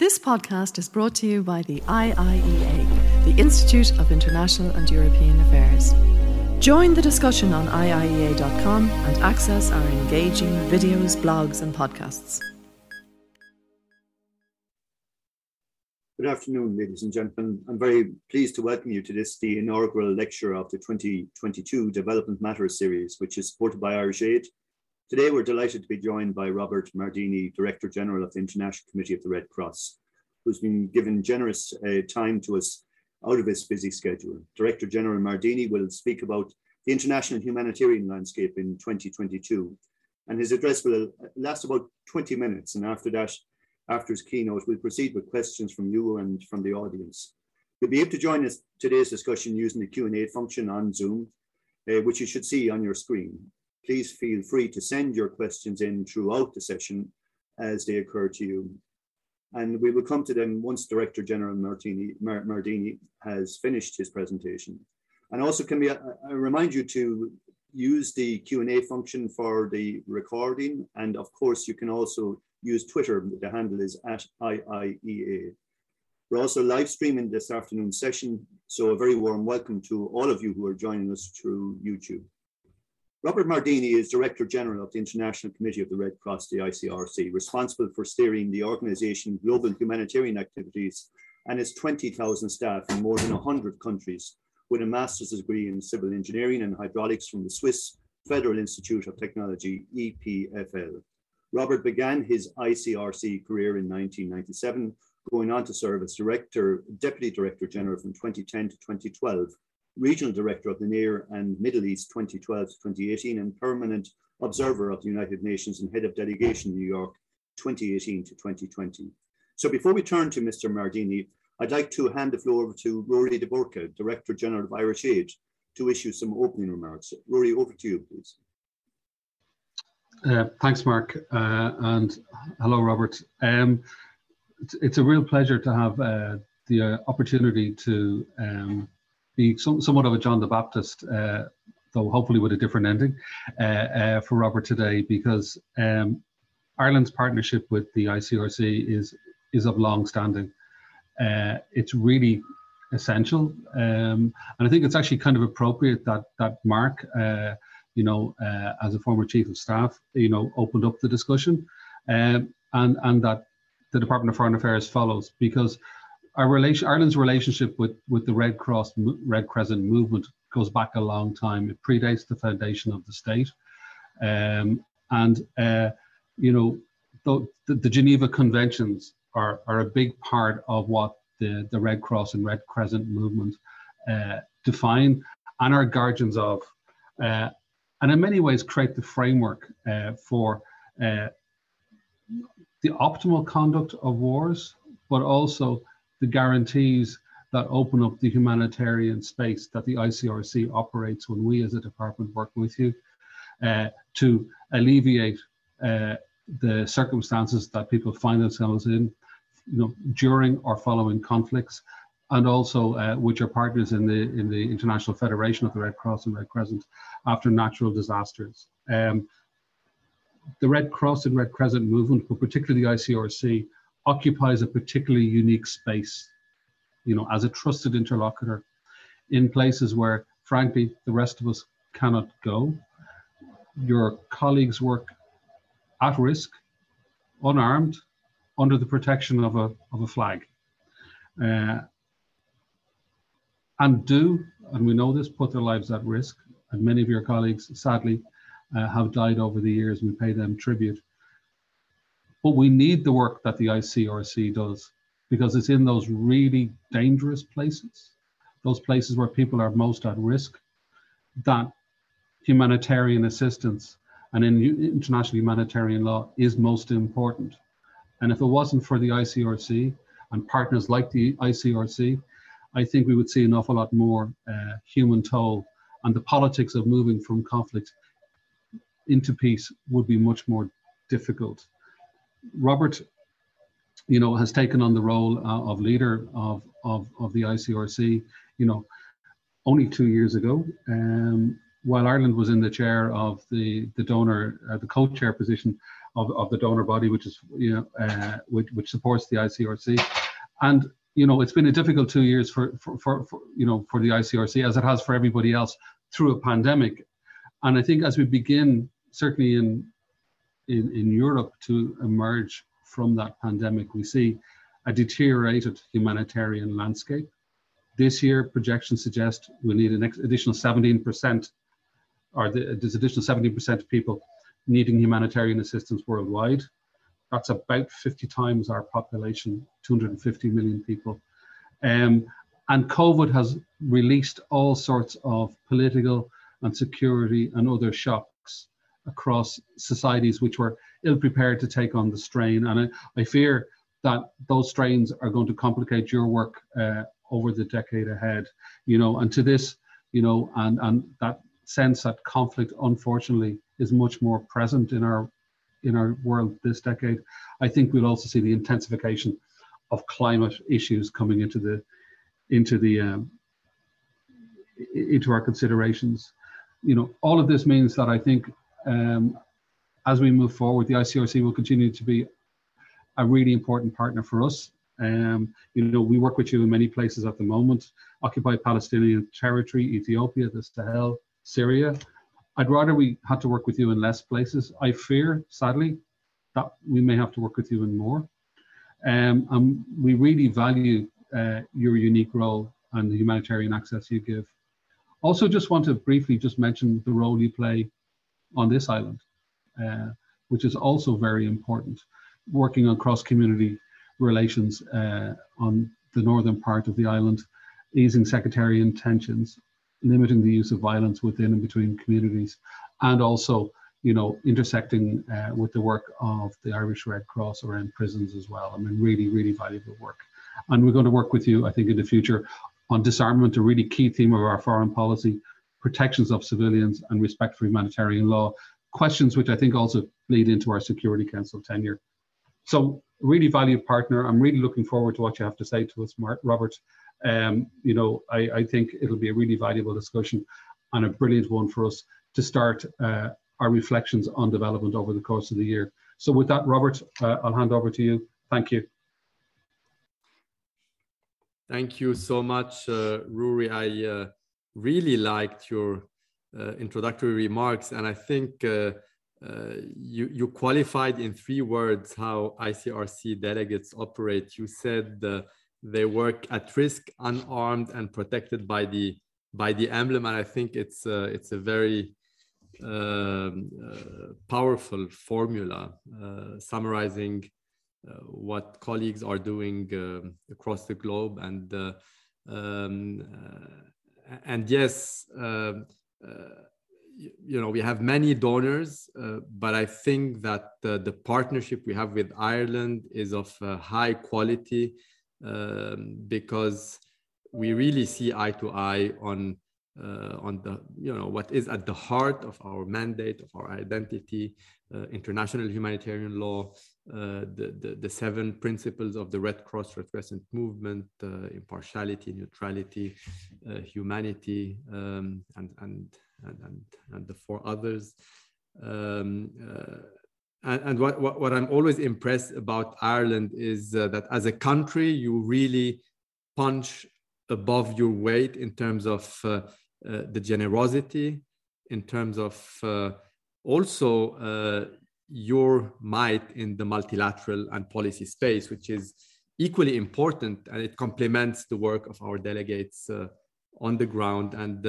This podcast is brought to you by the IIEA, the Institute of International and European Affairs. Join the discussion on IIEA.com and access our engaging videos, blogs, and podcasts. Good afternoon, ladies and gentlemen. I'm very pleased to welcome you to this, the inaugural lecture of the 2022 Development Matters series, which is supported by Irish Aid Today, we're delighted to be joined by Robert Mardini, Director General of the International Committee of the Red Cross, who's been given generous uh, time to us out of his busy schedule. Director General Mardini will speak about the international humanitarian landscape in 2022, and his address will last about 20 minutes. And after that, after his keynote, we'll proceed with questions from you and from the audience. You'll be able to join us today's discussion using the Q&A function on Zoom, uh, which you should see on your screen please feel free to send your questions in throughout the session as they occur to you. And we will come to them once Director General Martini, Mar Mardini has finished his presentation. And also can we, I, I remind you to use the Q&A function for the recording. And of course, you can also use Twitter. The handle is at IIEA. We're also live streaming this afternoon session. So a very warm welcome to all of you who are joining us through YouTube. Robert Mardini is Director General of the International Committee of the Red Cross, the ICRC, responsible for steering the organization's global humanitarian activities and its 20,000 staff in more than 100 countries with a master's degree in civil engineering and hydraulics from the Swiss Federal Institute of Technology, EPFL. Robert began his ICRC career in 1997, going on to serve as Director, Deputy Director General from 2010 to 2012 Regional Director of the Near and Middle East 2012 to 2018 and Permanent Observer of the United Nations and Head of Delegation New York 2018 to 2020. So before we turn to Mr. Mardini, I'd like to hand the floor over to Rory de Burca, Director General of Irish Aid, to issue some opening remarks. Rory, over to you, please. Uh, thanks, Mark, uh, and hello, Robert. Um, it's, it's, a real pleasure to have uh, the uh, opportunity to um, some, somewhat of a John the Baptist, uh, though hopefully with a different ending, uh, uh, for Robert today, because um, Ireland's partnership with the ICRC is is of long standing. Uh, it's really essential, um, and I think it's actually kind of appropriate that that Mark, uh, you know, as a former chief of staff, you know, opened up the discussion, um, and and that the Department of Foreign Affairs follows because our relation, Ireland's relationship with, with the Red Cross, Red Crescent movement goes back a long time. It predates the foundation of the state. Um, and, uh, you know, the, the, Geneva Conventions are, are a big part of what the, the Red Cross and Red Crescent movement uh, define and are guardians of. Uh, and in many ways create the framework uh, for uh, the optimal conduct of wars, but also the guarantees that open up the humanitarian space that the ICRC operates when we as a department work with you uh, to alleviate uh, the circumstances that people find themselves in you know, during or following conflicts and also uh, with your partners in the in the International Federation of the Red Cross and Red Crescent after natural disasters. Um, the Red Cross and Red Crescent movement, but particularly the ICRC, occupies a particularly unique space, you know, as a trusted interlocutor in places where, frankly, the rest of us cannot go. Your colleagues work at risk, unarmed, under the protection of a, of a flag. Uh, and do, and we know this, put their lives at risk. And many of your colleagues, sadly, uh, have died over the years. We pay them tribute. But we need the work that the ICRC does because it's in those really dangerous places, those places where people are most at risk, that humanitarian assistance and in international humanitarian law is most important. And if it wasn't for the ICRC and partners like the ICRC, I think we would see an awful lot more uh, human toll, and the politics of moving from conflict into peace would be much more difficult. Robert, you know, has taken on the role uh, of leader of, of, of the ICRC, you know, only two years ago. Um, while Ireland was in the chair of the, the donor, uh, the co-chair position, of, of the donor body, which is you know uh, which, which supports the ICRC, and you know it's been a difficult two years for, for, for, for you know for the ICRC as it has for everybody else through a pandemic, and I think as we begin certainly in in, in Europe to emerge from that pandemic, we see a deteriorated humanitarian landscape. This year, projections suggest we need an additional 17%, or there's additional 17% of people needing humanitarian assistance worldwide. That's about 50 times our population, 250 million people. Um, and COVID has released all sorts of political and security and other shocks across societies which were ill prepared to take on the strain. And I, I fear that those strains are going to complicate your work uh, over the decade ahead. You know, and to this, you know, and and that sense that conflict, unfortunately, is much more present in our in our world this decade. I think we'll also see the intensification of climate issues coming into the into the um, into our considerations. You know, all of this means that I think um, as we move forward, the ICRC will continue to be a really important partner for us. Um, you know, we work with you in many places at the moment, occupied Palestinian territory, Ethiopia, the Sahel, Syria. I'd rather we had to work with you in less places. I fear, sadly, that we may have to work with you in more. Um, and we really value uh, your unique role and the humanitarian access you give. Also, just want to briefly just mention the role you play on this island, uh, which is also very important working on cross community relations uh, on the northern part of the island, easing sectarian tensions, limiting the use of violence within and between communities, and also, you know, intersecting uh, with the work of the Irish Red Cross around prisons as well. I mean, really, really valuable work. And we're going to work with you, I think, in the future on disarmament, a really key theme of our foreign policy, protections of civilians, and respect for humanitarian law. Questions which I think also lead into our Security Council tenure. So really valued partner. I'm really looking forward to what you have to say to us, Mark, Robert. Um, you know, I, I, think it'll be a really valuable discussion and a brilliant one for us to start uh, our reflections on development over the course of the year. So with that, Robert, uh, I'll hand over to you. Thank you. Thank you so much, uh, Rory. I uh, really liked your uh, introductory remarks, and I think uh, uh, you, you qualified in three words how ICRC delegates operate. You said uh, they work at risk, unarmed, and protected by the by the emblem, and I think it's uh, it's a very um, uh, powerful formula summarizing what colleagues are doing um, across the globe, and um, and yes. Um, you know we have many donors uh, but i think that uh, the partnership we have with ireland is of uh, high quality um, because we really see eye to eye on uh, on the you know what is at the heart of our mandate of our identity uh, international humanitarian law uh, the, the, the seven principles of the red cross red crescent movement impartiality neutrality humanity um, and and and, and, the four others. Um, uh, and, and what, what, what, I'm always impressed about Ireland is uh, that as a country, you really punch above your weight in terms of uh, uh the generosity, in terms of uh, also uh, your might in the multilateral and policy space, which is equally important and it complements the work of our delegates on the ground. And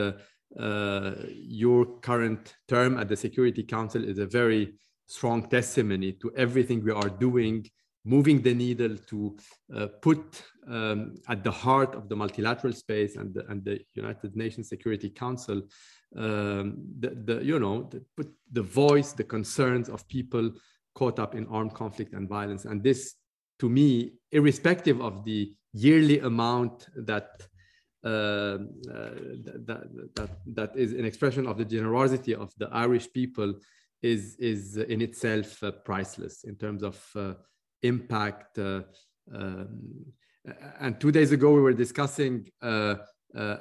uh, your current term at the Security Council is a very strong testimony to everything we are doing, moving the needle to uh, put um, at the heart of the multilateral space and the, and the United Nations Security Council, um, the, the, you know, the, put the voice, the concerns of people caught up in armed conflict and violence. And this, to me, irrespective of the yearly amount that uh, that, that, that is an expression of the generosity of the Irish people is, is in itself uh, priceless in terms of uh, impact. Um, and two days ago, we were discussing uh,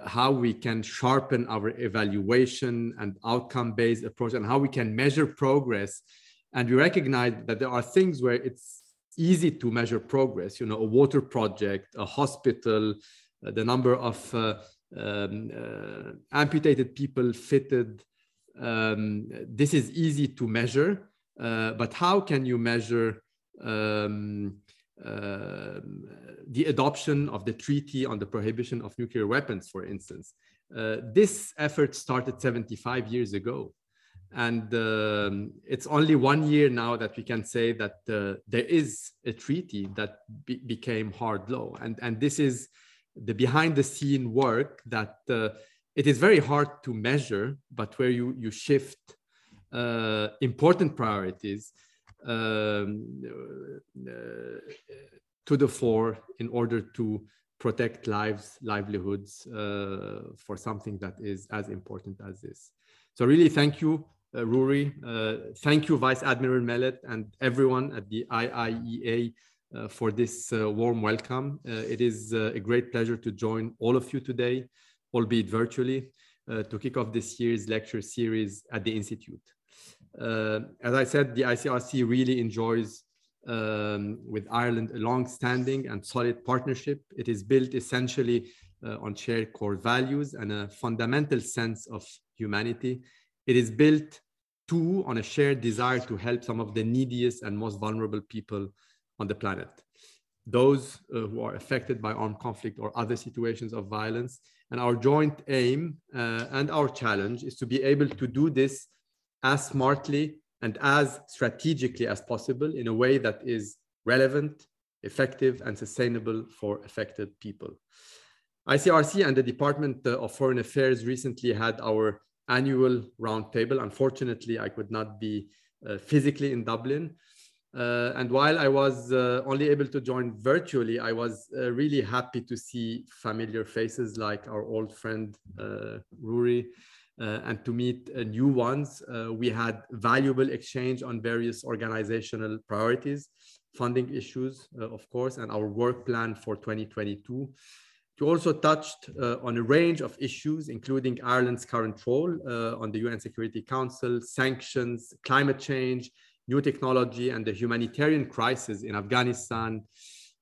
how we can sharpen our evaluation and outcome based approach and how we can measure progress And we recognize that there are things where it's easy to measure progress, you know, a water project, a hospital, uh, the number of uh, um, uh, amputated people fitted. Um, this is easy to measure, uh, but how can you measure um, uh, the adoption of the Treaty on the Prohibition of Nuclear Weapons, for instance? Uh, this effort started 75 years ago. And um, it's only one year now that we can say that uh, there is a treaty that be became hard law. And, and this is the behind the scene work that uh, it is very hard to measure, but where you, you shift uh, important priorities um, uh, to the fore in order to protect lives, livelihoods uh, for something that is as important as this. So really thank you, uh, Rory. Uh, thank you, Vice Admiral Mellett and everyone at the IIEA uh, for this uh, warm welcome. Uh, it is a great pleasure to join all of you today, albeit virtually, to kick off this year's lecture series at the Institute. As I said, the ICRC really enjoys um, with Ireland a long-standing and solid partnership. It is built essentially uh, on shared core values and a fundamental sense of humanity. It is built too on a shared desire to help some of the neediest and most vulnerable people on the planet. Those uh, who are affected by armed conflict or other situations of violence. And our joint aim uh, and our challenge is to be able to do this as smartly and as strategically as possible in a way that is relevant, effective, and sustainable for affected people. ICRC and the Department of Foreign Affairs recently had our annual roundtable. Unfortunately, I could not be uh, physically in Dublin. Uh, and while I was uh, only able to join virtually, I was uh, really happy to see familiar faces like our old friend uh, Rory uh, and to meet uh, new ones. Uh, we had valuable exchange on various organizational priorities, funding issues, of course, and our work plan for 2022. We also touched on a range of issues, including Ireland's current role on the UN Security Council, sanctions, climate change, new technology, and the humanitarian crisis in Afghanistan,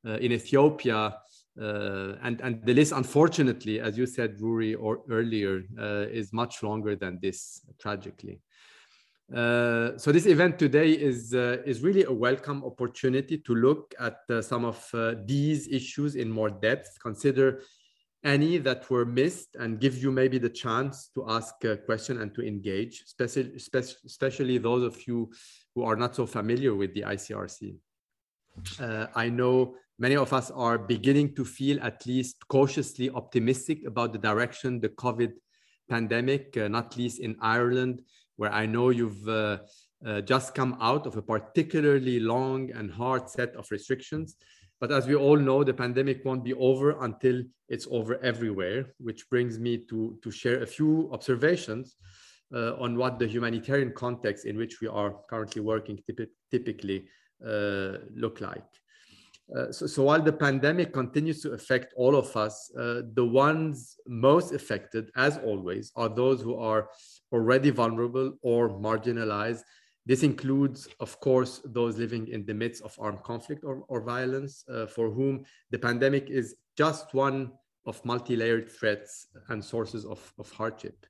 in Ethiopia, uh, and, and the list, unfortunately, as you said, Rory, or earlier, uh, is much longer than this, tragically. Uh, so this event today is, uh, is really a welcome opportunity to look at uh, some of uh, these issues in more depth, consider any that were missed and give you maybe the chance to ask a question and to engage, especially, especially those of you who are not so familiar with the ICRC. I know many of us are beginning to feel at least cautiously optimistic about the direction the COVID pandemic, uh, not least in Ireland, where I know you've uh, uh, just come out of a particularly long and hard set of restrictions. But as we all know, the pandemic won't be over until it's over everywhere, which brings me to, to share a few observations uh, on what the humanitarian context in which we are currently working typically uh, look like. Uh, so, so, while the pandemic continues to affect all of us, uh, the ones most affected, as always, are those who are already vulnerable or marginalized. This includes, of course, those living in the midst of armed conflict or, or violence, uh, for whom the pandemic is just one of multi-layered threats and sources of, of hardship.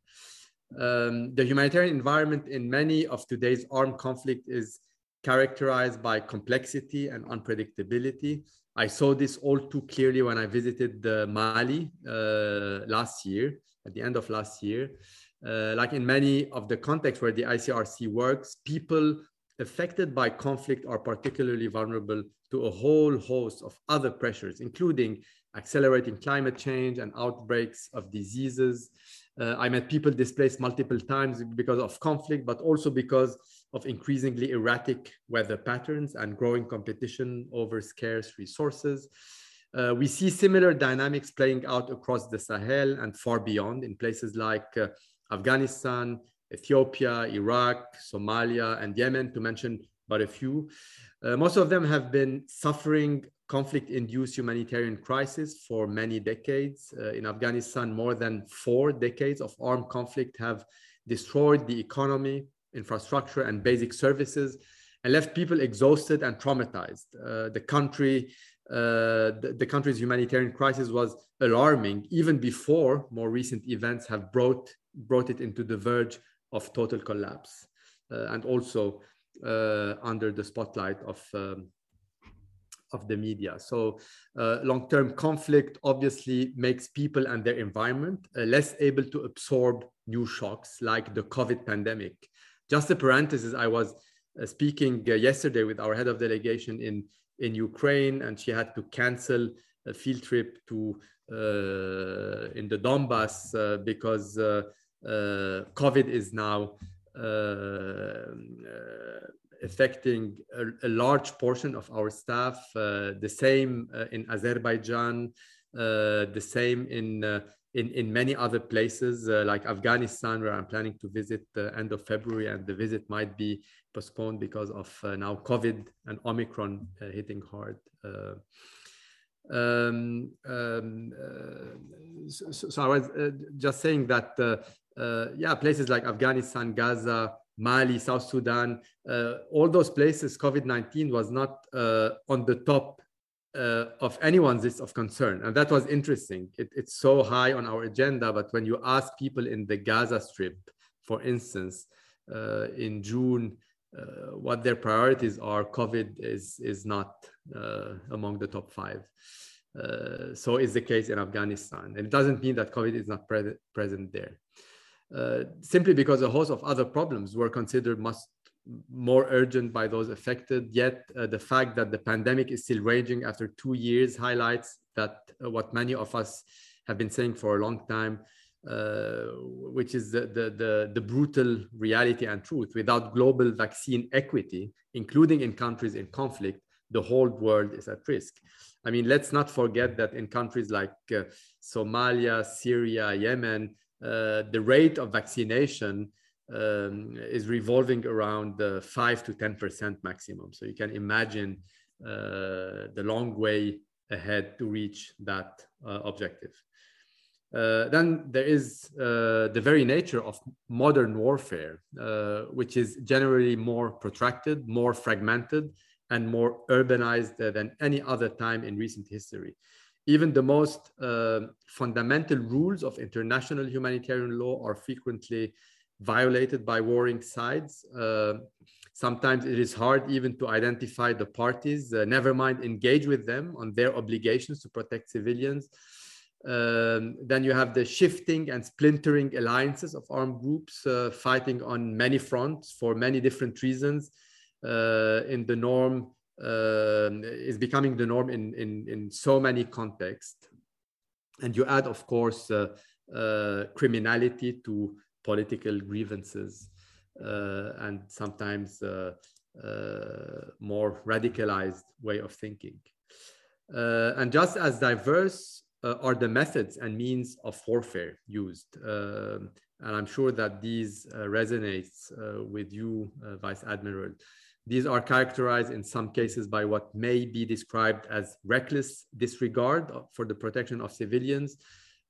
Um, the humanitarian environment in many of today's armed conflict is characterized by complexity and unpredictability. I saw this all too clearly when I visited Mali uh, last year, at the end of last year. Uh, like in many of the contexts where the ICRC works, people affected by conflict are particularly vulnerable to a whole host of other pressures, including accelerating climate change and outbreaks of diseases. Uh, I met people displaced multiple times because of conflict, but also because of increasingly erratic weather patterns and growing competition over scarce resources. Uh, we see similar dynamics playing out across the Sahel and far beyond in places like uh, Afghanistan, Ethiopia, Iraq, Somalia, and Yemen, to mention but a few. Uh, most of them have been suffering conflict-induced humanitarian crisis for many decades. Uh, in Afghanistan, more than four decades of armed conflict have destroyed the economy, infrastructure and basic services. and left people exhausted and traumatized. Uh, the country, uh, the, the, country's humanitarian crisis was alarming even before more recent events have brought, brought it into the verge of total collapse uh, and also uh, under the spotlight of um, of the media. So uh, long-term conflict obviously makes people and their environment uh, less able to absorb new shocks like the COVID pandemic. Just a parenthesis, I was uh, speaking uh, yesterday with our head of delegation in, in Ukraine and she had to cancel a field trip to uh, in the Donbass because COVID is now affecting a, a, large portion of our staff. Uh, the same uh, in Azerbaijan, uh, the same in, in, in many other places uh, like Afghanistan, where I'm planning to visit the end of February, and the visit might be postponed because of uh, now COVID and Omicron hitting hard. Um, um, so, so, I was just saying that, yeah, places like Afghanistan, Gaza, Mali, South Sudan, uh, all those places, COVID 19 was not uh, on the top uh, of anyone's list of concern. And that was interesting. It, it's so high on our agenda, but when you ask people in the Gaza Strip, for instance, uh, in June, uh, what their priorities are, COVID is, is not uh, among the top five. so is the case in Afghanistan. And it doesn't mean that COVID is not pre present there. Uh, simply because a host of other problems were considered much more urgent by those affected. Yet uh, the fact that the pandemic is still raging after two years highlights that uh, what many of us have been saying for a long time, uh, which is the, the, the, the, brutal reality and truth. Without global vaccine equity, including in countries in conflict, the whole world is at risk. I mean, let's not forget that in countries like uh, Somalia, Syria, Yemen, uh, the rate of vaccination um, is revolving around the 5 to 10% maximum. So you can imagine uh, the long way ahead to reach that uh, objective. Uh, then there is uh, the very nature of modern warfare, uh, which is generally more protracted, more fragmented, and more urbanized than any other time in recent history even the most uh, fundamental rules of international humanitarian law are frequently violated by warring sides. Uh, sometimes it is hard even to identify the parties, uh, never mind engage with them on their obligations to protect civilians. Um, then you have the shifting and splintering alliances of armed groups uh, fighting on many fronts for many different reasons uh, in the norm uh, is becoming the norm in, in, in so many contexts. And you add, of course, uh, uh, criminality to political grievances uh, and sometimes uh, uh, more radicalized way of thinking. and just as diverse are the methods and means of warfare used. Um, and I'm sure that these resonates with you, Vice Admiral. These are characterized in some cases by what may be described as reckless disregard for the protection of civilians,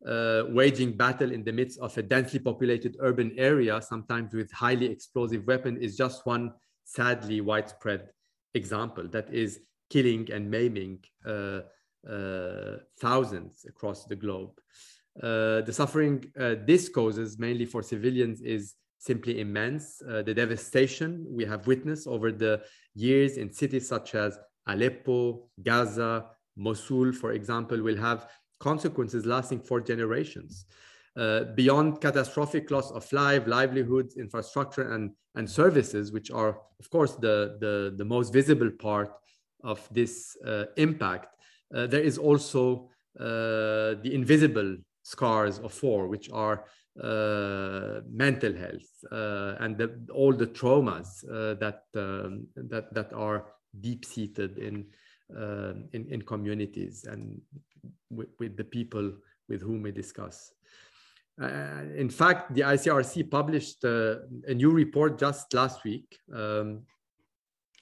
uh, waging battle in the midst of a densely populated urban area, sometimes with highly explosive weapon, is just one sadly widespread example that is killing and maiming uh, uh, thousands across the globe. Uh, the suffering uh, this causes mainly for civilians is simply immense. Uh, the devastation we have witnessed over the years in cities such as Aleppo, Gaza, Mosul, for example, will have consequences lasting for generations. Uh, beyond catastrophic loss of life, livelihoods, infrastructure, and, and services, which are, of course, the, the, the most visible part of this uh, impact, uh, there is also uh, the invisible scars of war, which are uh, mental health uh, and the, all the traumas that, um, that, that are deep seated in, in, in, communities and with, with, the people with whom we discuss. Uh, in fact, the ICRC published uh, a new report just last week um,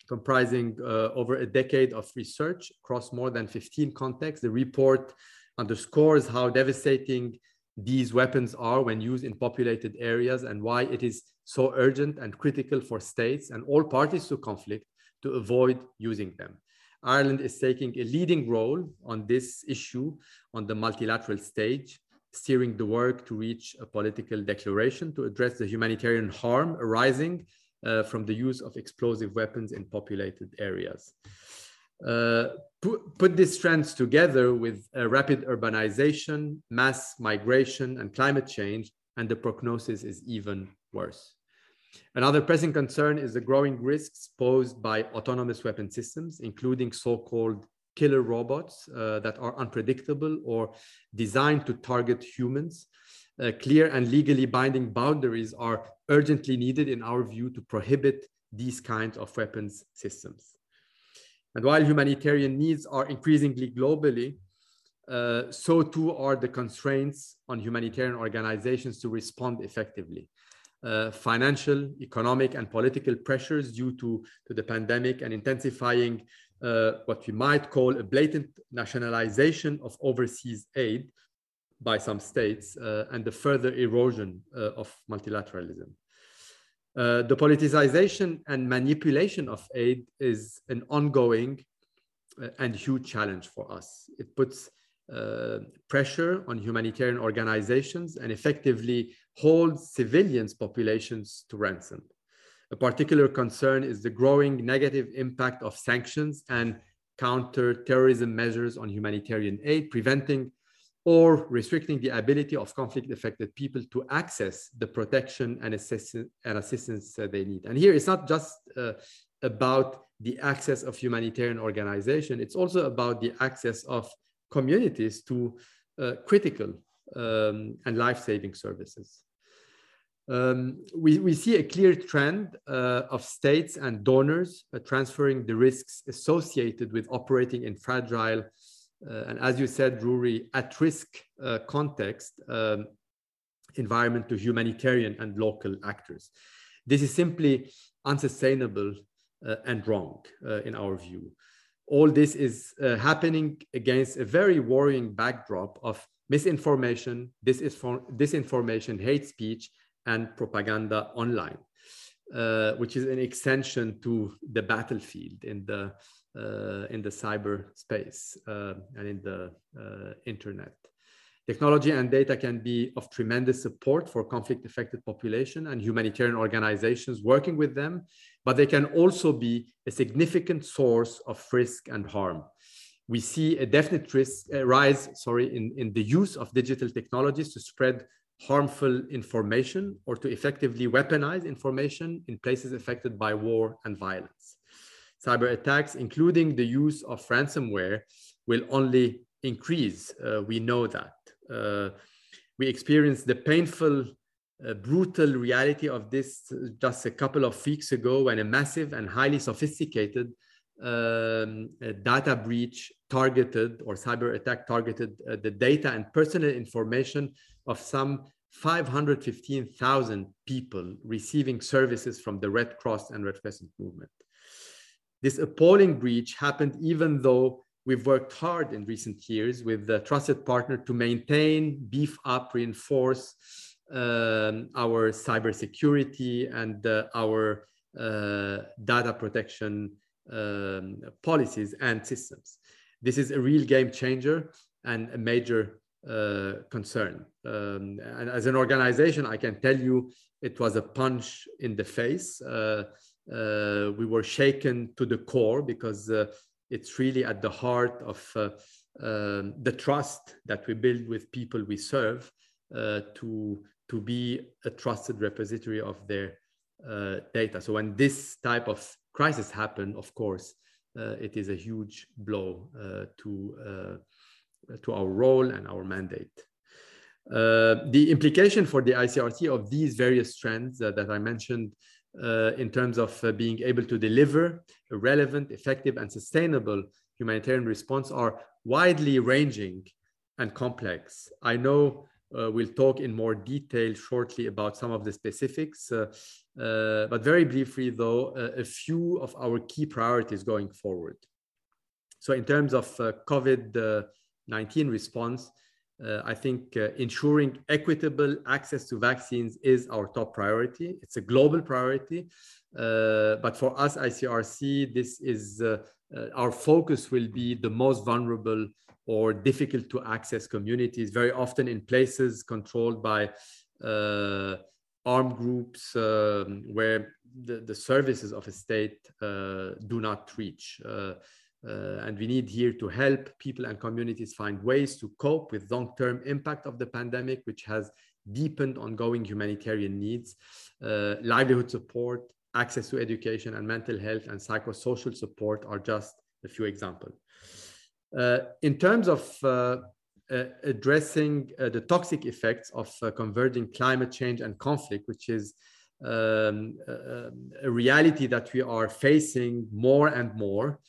comprising over a decade of research across more than 15 contexts. The report underscores how devastating these weapons are when used in populated areas and why it is so urgent and critical for states and all parties to conflict to avoid using them. Ireland is taking a leading role on this issue on the multilateral stage, steering the work to reach a political declaration to address the humanitarian harm arising uh, from the use of explosive weapons in populated areas. Uh, put, put these trends together with rapid urbanization, mass migration, and climate change, and the prognosis is even worse. Another pressing concern is the growing risks posed by autonomous weapon systems, including so-called killer robots uh, that are unpredictable or designed to target humans. Uh, clear and legally binding boundaries are urgently needed in our view to prohibit these kinds of weapons systems. And while humanitarian needs are increasingly globally, uh, so too are the constraints on humanitarian organizations to respond effectively. Uh, financial, economic, and political pressures due to, to the pandemic and intensifying uh, what we might call a blatant nationalization of overseas aid by some states uh, and the further erosion uh, of multilateralism. Uh, the politicization and manipulation of aid is an ongoing uh, and huge challenge for us. It puts pressure on humanitarian organizations and effectively holds civilians populations to ransom. A particular concern is the growing negative impact of sanctions and counter-terrorism measures on humanitarian aid, preventing or restricting the ability of conflict affected people to access the protection and, assistance, and assistance they need. And here it's not just uh, about the access of humanitarian organization, it's also about the access of communities to uh, critical um, and life-saving services. Um, we, we see a clear trend uh, of states and donors uh, transferring the risks associated with operating in fragile uh, and as you said, Rory, at risk uh, context um, environment to humanitarian and local actors. This is simply unsustainable uh, and wrong in our view. All this is happening against a very worrying backdrop of misinformation, disinformation, hate speech, and propaganda online, uh, which is an extension to the battlefield in the uh, in the cyberspace uh, and in the uh, internet. Technology and data can be of tremendous support for conflict affected population and humanitarian organizations working with them, but they can also be a significant source of risk and harm. We see a definite risk, uh, rise sorry, in, in the use of digital technologies to spread harmful information or to effectively weaponize information in places affected by war and violence cyber attacks, including the use of ransomware, will only increase. Uh, we know that. Uh, we experienced the painful, uh, brutal reality of this just a couple of weeks ago when a massive and highly sophisticated um, data breach targeted or cyber attack targeted uh, the data and personal information of some 515,000 people receiving services from the Red Cross and Red Crescent movement. This appalling breach happened even though we've worked hard in recent years with the trusted partner to maintain, beef up, reinforce um, our cybersecurity and uh, our uh, data protection um, policies and systems. This is a real game changer and a major uh, concern. Um, and as an organization, I can tell you it was a punch in the face. Uh, uh, we were shaken to the core because uh, it's really at the heart of uh, um, the trust that we build with people we serve to, to be a trusted repository of their data. So when this type of crisis happen, of course, it is a huge blow to, to our role and our mandate. Uh, the implication for the ICRC of these various trends uh, that I mentioned uh, in terms of uh, being able to deliver a relevant, effective, and sustainable humanitarian response are widely ranging and complex. I know uh, we'll talk in more detail shortly about some of the specifics, uh, uh, but very briefly though, a few of our key priorities going forward. So in terms of uh, COVID-19 response, Uh, I think uh, ensuring equitable access to vaccines is our top priority. It's a global priority. Uh, but for us, ICRC, this is uh, uh, our focus will be the most vulnerable or difficult to access communities, very often in places controlled by uh, armed groups um, where the, the services of a state do not reach. Uh, and we need here to help people and communities find ways to cope with long-term impact of the pandemic, which has deepened ongoing humanitarian needs, uh, livelihood support, access to education and mental health and psychosocial support are just a few examples. Uh, in terms of uh, uh, addressing the toxic effects of converging climate change and conflict, which is um, a reality that we are facing more and more,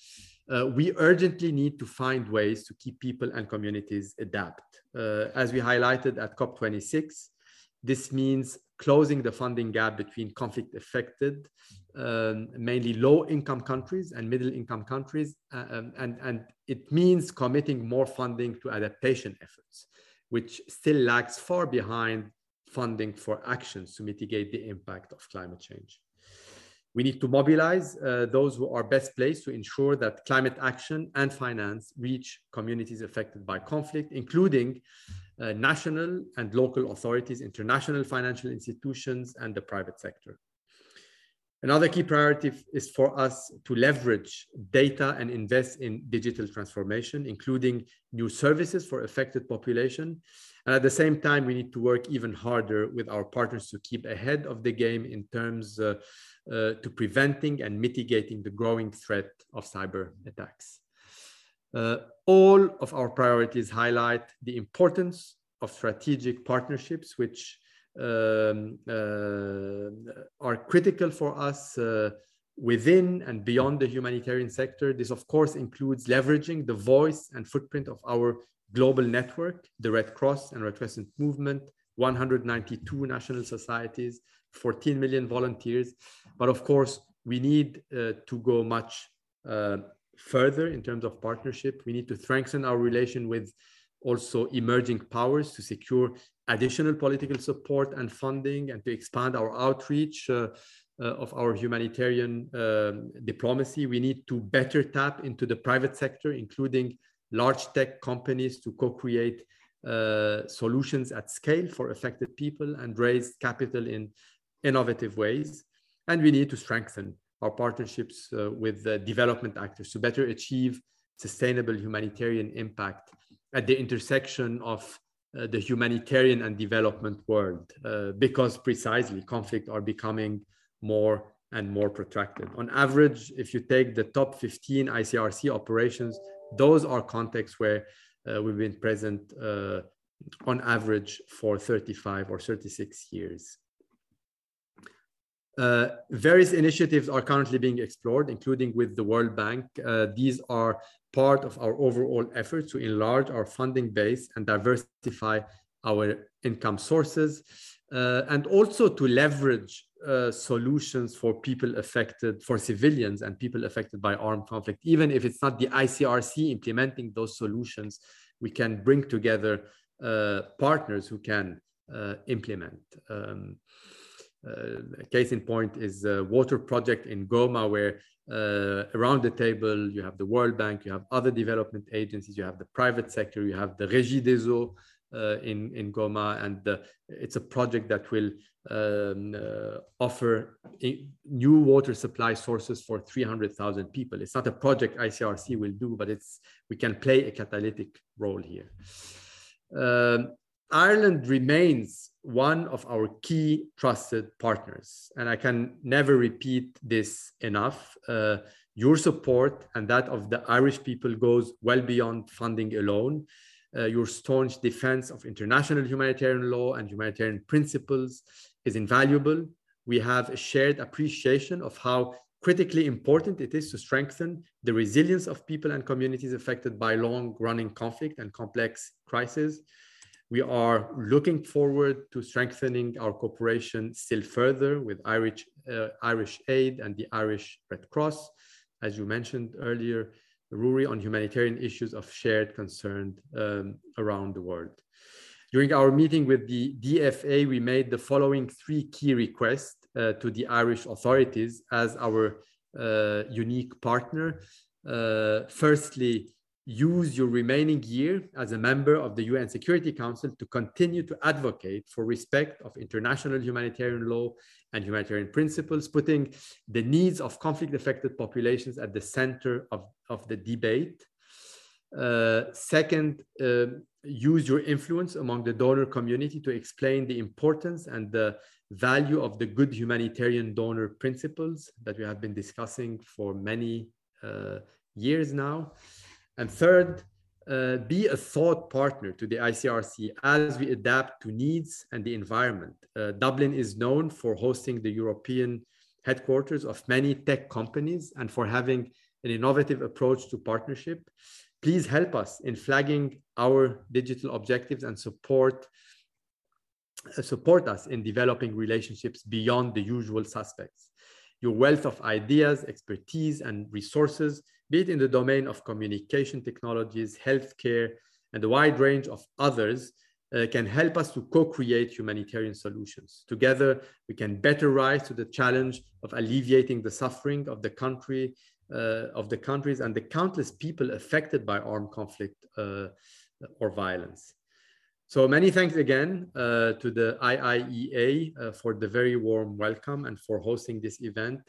uh, we urgently need to find ways to keep people and communities adapt. Uh, as we highlighted at COP26, this means closing the funding gap between conflict affected, um, mainly low income countries and middle income countries. Uh, um, and, and it means committing more funding to adaptation efforts, which still lags far behind funding for actions to mitigate the impact of climate change. We need to mobilize uh, those who are best placed to ensure that climate action and finance reach communities affected by conflict, including uh, national and local authorities, international financial institutions, and the private sector. Another key priority is for us to leverage data and invest in digital transformation, including new services for affected population. And at the same time, we need to work even harder with our partners to keep ahead of the game in terms uh, uh, to preventing and mitigating the growing threat of cyber attacks. Uh, all of our priorities highlight the importance of strategic partnerships, which um, uh, are critical for us uh, within and beyond the humanitarian sector. This, of course, includes leveraging the voice and footprint of our global network, the Red Cross and Red Crescent Movement, 192 national societies, 14 million volunteers. But of course, we need uh, to go much uh, further in terms of partnership. We need to strengthen our relation with also emerging powers to secure additional political support and funding and to expand our outreach uh, uh, of our humanitarian um, diplomacy. We need to better tap into the private sector, including large tech companies to co-create uh, solutions at scale for affected people and raise capital in innovative ways. And we need to strengthen our partnerships uh, with development actors to better achieve sustainable humanitarian impact at the intersection of uh, the humanitarian and development world, uh, because precisely conflict are becoming more and more protracted. On average, if you take the top 15 ICRC operations, those are contexts where uh, we've been present uh, on average for 35 or 36 years. Uh, various initiatives are currently being explored, including with the World Bank. Uh, these are part of our overall effort to enlarge our funding base and diversify our income sources, uh, and also to leverage uh, solutions for people affected, for civilians and people affected by armed conflict. Even if it's not the ICRC implementing those solutions, we can bring together uh, partners who can uh, implement. Um, uh, case in point is a water project in Goma where uh, around the table you have the World Bank, you have other development agencies, you have the private sector, you have the Régie des Eaux uh, in, in Goma, and the, it's a project that will um, uh, offer new water supply sources for 300,000 people. It's not a project ICRC will do, but it's we can play a catalytic role here. Um, Ireland remains one of our key trusted partners. And I can never repeat this enough. Uh, your support and that of the Irish people goes well beyond funding alone. Uh, your staunch defense of international humanitarian law and humanitarian principles is invaluable. We have a shared appreciation of how critically important it is to strengthen the resilience of people and communities affected by long running conflict and complex crises. We are looking forward to strengthening our cooperation still further with Irish, uh, Irish Aid and the Irish Red Cross. As you mentioned earlier, Rory on humanitarian issues of shared concern um, around the world. During our meeting with the DFA, we made the following three key requests uh, to the Irish authorities as our uh, unique partner. Uh, firstly, use your remaining year as a member of the UN Security Council to continue to advocate for respect of international humanitarian law and humanitarian principles, putting the needs of conflict affected populations at the center of, of the debate. Uh, second, uh, use your influence among the donor community to explain the importance and the value of the good humanitarian donor principles that we have been discussing for many uh, years now. And third, uh, be a thought partner to the ICRC as we adapt to needs and the environment. Uh, Dublin is known for hosting the European headquarters of many tech companies and for having an innovative approach to partnership. Please help us in flagging our digital objectives and support uh, support us in developing relationships beyond the usual suspects. Your wealth of ideas, expertise, and resources be it in the domain of communication technologies, healthcare, and a wide range of others, uh, can help us to co-create humanitarian solutions. Together, we can better rise to the challenge of alleviating the suffering of the country, uh, of the countries and the countless people affected by armed conflict uh, or violence. So many thanks again uh, to the IIEA uh, for the very warm welcome and for hosting this event.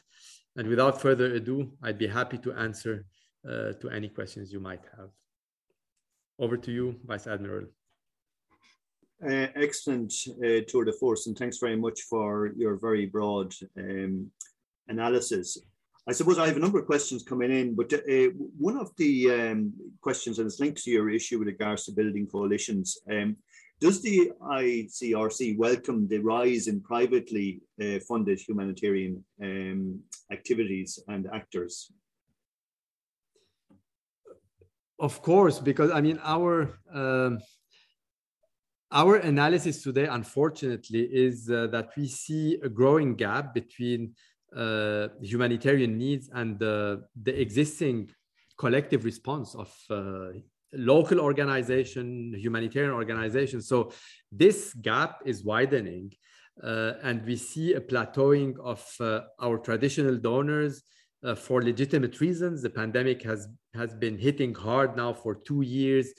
And without further ado, I'd be happy to answer uh, to any questions you might have. Over to you, Vice Admiral. Uh, excellent uh, tour de force, and thanks very much for your very broad um, analysis. I suppose I have a number of questions coming in, but uh, one of the um, questions that is linked to your issue with regards to building coalitions um, does the ICRC welcome the rise in privately uh, funded humanitarian um, activities and actors? Of course, because I mean our um, our analysis today, unfortunately, is uh, that we see a growing gap between uh, humanitarian needs and the existing collective response of uh, local organization, humanitarian organizations. So this gap is widening. Uh, and we see a plateauing of uh, our traditional donors uh, for legitimate reasons. The pandemic has, has been hitting hard now for two years.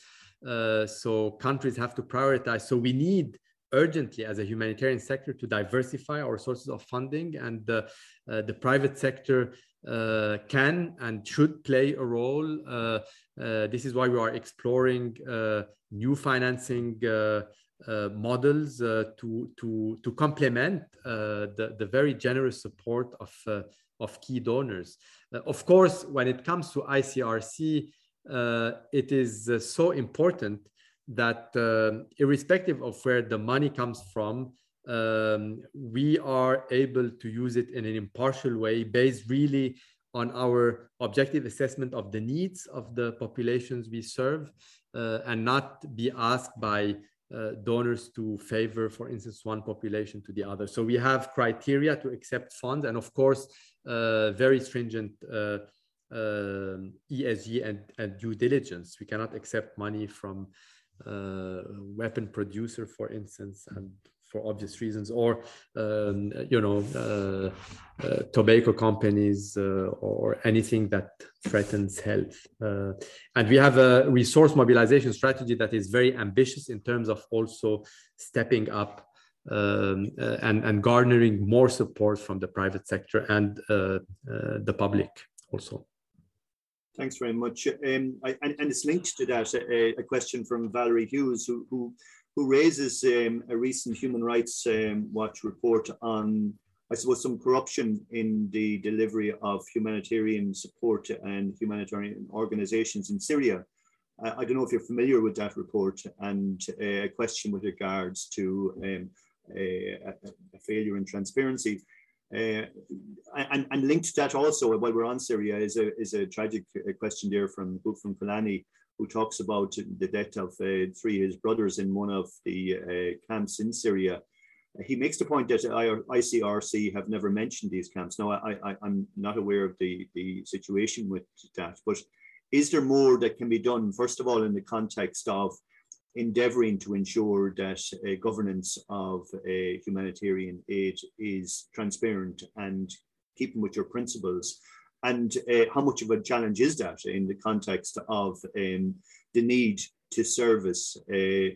Uh, so countries have to prioritize. So we need urgently as a humanitarian sector to diversify our sources of funding and the, uh, the private sector uh, can and should play a role. Uh, uh, this is why we are exploring uh, new financing uh, uh, models to, to, to complement the, the very generous support of, of key donors. of course, when it comes to ICRC, it is so important that uh, irrespective of where the money comes from, um, we are able to use it in an impartial way based really on our objective assessment of the needs of the populations we serve uh, and not be asked by uh, donors to favor, for instance, one population to the other. So we have criteria to accept funds and of course, uh, very stringent uh, um, ESG and, and, due diligence. We cannot accept money from uh, weapon producer, for instance, and for obvious reasons, or um, you know, uh, uh, tobacco companies uh, or anything that threatens health. Uh, and we have a resource mobilization strategy that is very ambitious in terms of also stepping up um, uh, and, and garnering more support from the private sector and uh, the public also. Thanks very much. Um, I, and, and, it's linked to that, a, a question from Valerie Hughes, who, who who raises um, a recent Human Rights um, Watch report on, I suppose, some corruption in the delivery of humanitarian support and humanitarian organizations in Syria. Uh, I don't know if you're familiar with that report and uh, a question with regards to um, a, a, failure in transparency. Uh, and, and linked to that also, while we're on Syria, is a, is a tragic uh, question there from from Fulani, who talks about the death of uh, three of his brothers in one of the uh, camps in Syria. He makes the point that ICRC have never mentioned these camps. Now, I, am not aware of the, the situation with that, but is there more that can be done, first of all, in the context of endeavoring to ensure that uh, governance of uh, humanitarian aid is transparent and keeping with your principles? And uh, how much of a challenge is that in the context of um, the need to service, uh,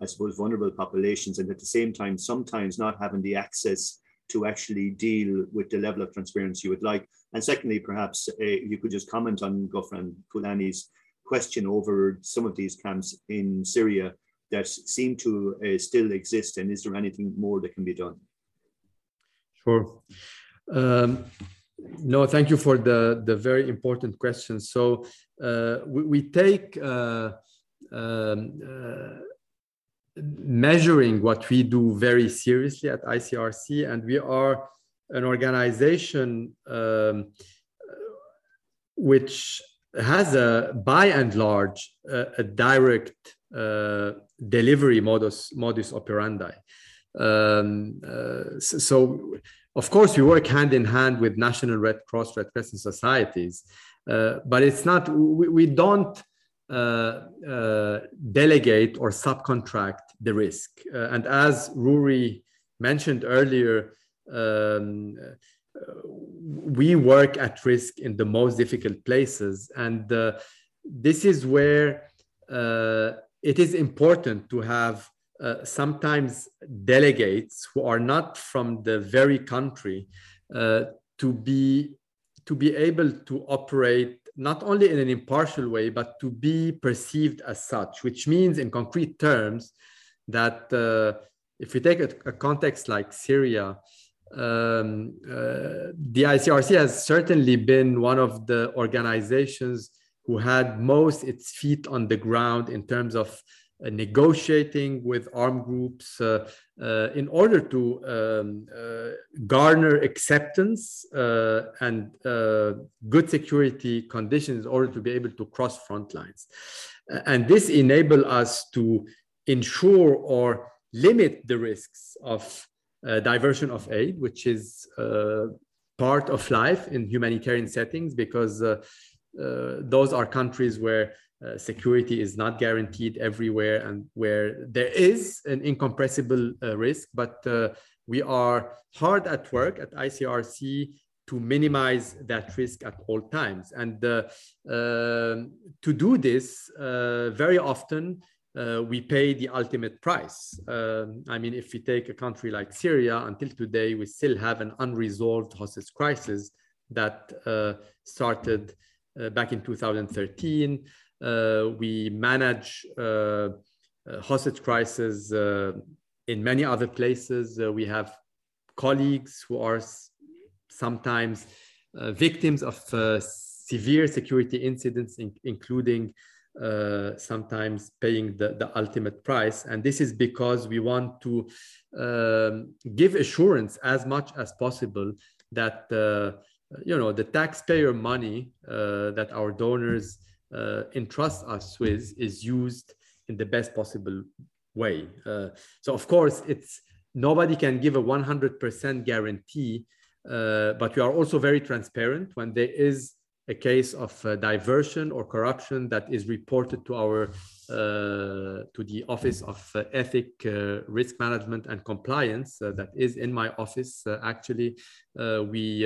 I suppose, vulnerable populations, and at the same time, sometimes not having the access to actually deal with the level of transparency you would like? And secondly, perhaps uh, you could just comment on Gofran Kulani's question over some of these camps in Syria that seem to uh, still exist, and is there anything more that can be done? Sure. Um, no, thank you for the, the very important question. So uh, we, we, take uh, um, uh, measuring what we do very seriously at ICRC, and we are an organization um, which has a, by and large, a, a direct uh, delivery modus modus operandi. Um, uh, so, so, of course, we work hand in hand with National Red Cross, Red Crescent societies, uh, but it's not. We, we don't uh, uh, delegate or subcontract the risk. Uh, and as Rory mentioned earlier, um, we work at risk in the most difficult places. And this is where it is important to have uh, sometimes delegates who are not from the very country uh, to be to be able to operate not only in an impartial way, but to be perceived as such, which means in concrete terms that uh, if we take a, a, context like Syria, um, uh, the ICRC has certainly been one of the organizations who had most its feet on the ground in terms of negotiating with armed groups uh, uh, in order to um, garner acceptance and good security conditions in order to be able to cross front lines. And this enable us to ensure or limit the risks of uh, diversion of aid, which is uh, part of life in humanitarian settings, because uh, those are countries where uh, security is not guaranteed everywhere and where there is an incompressible uh, risk, but uh, we are hard at work at ICRC to minimize that risk at all times. And uh, um, to do this, uh, very often we pay the ultimate price. Um, I mean, if we take a country like Syria, until today, we still have an unresolved hostage crisis that started back in 2013. Uh, we manage uh, uh, hostage crisis in many other places. we have colleagues who are sometimes victims of severe security incidents, in, including uh, sometimes paying the, the ultimate price. And this is because we want to um, give assurance as much as possible that uh, you know the taxpayer money uh, that our donors uh, entrust us with is used in the best possible way. Uh, so of course, it's nobody can give a 100% guarantee, uh, but we are also very transparent when there is a case of uh, diversion or corruption that is reported to our uh, to the office of uh, ethic risk management and compliance that is in my office actually we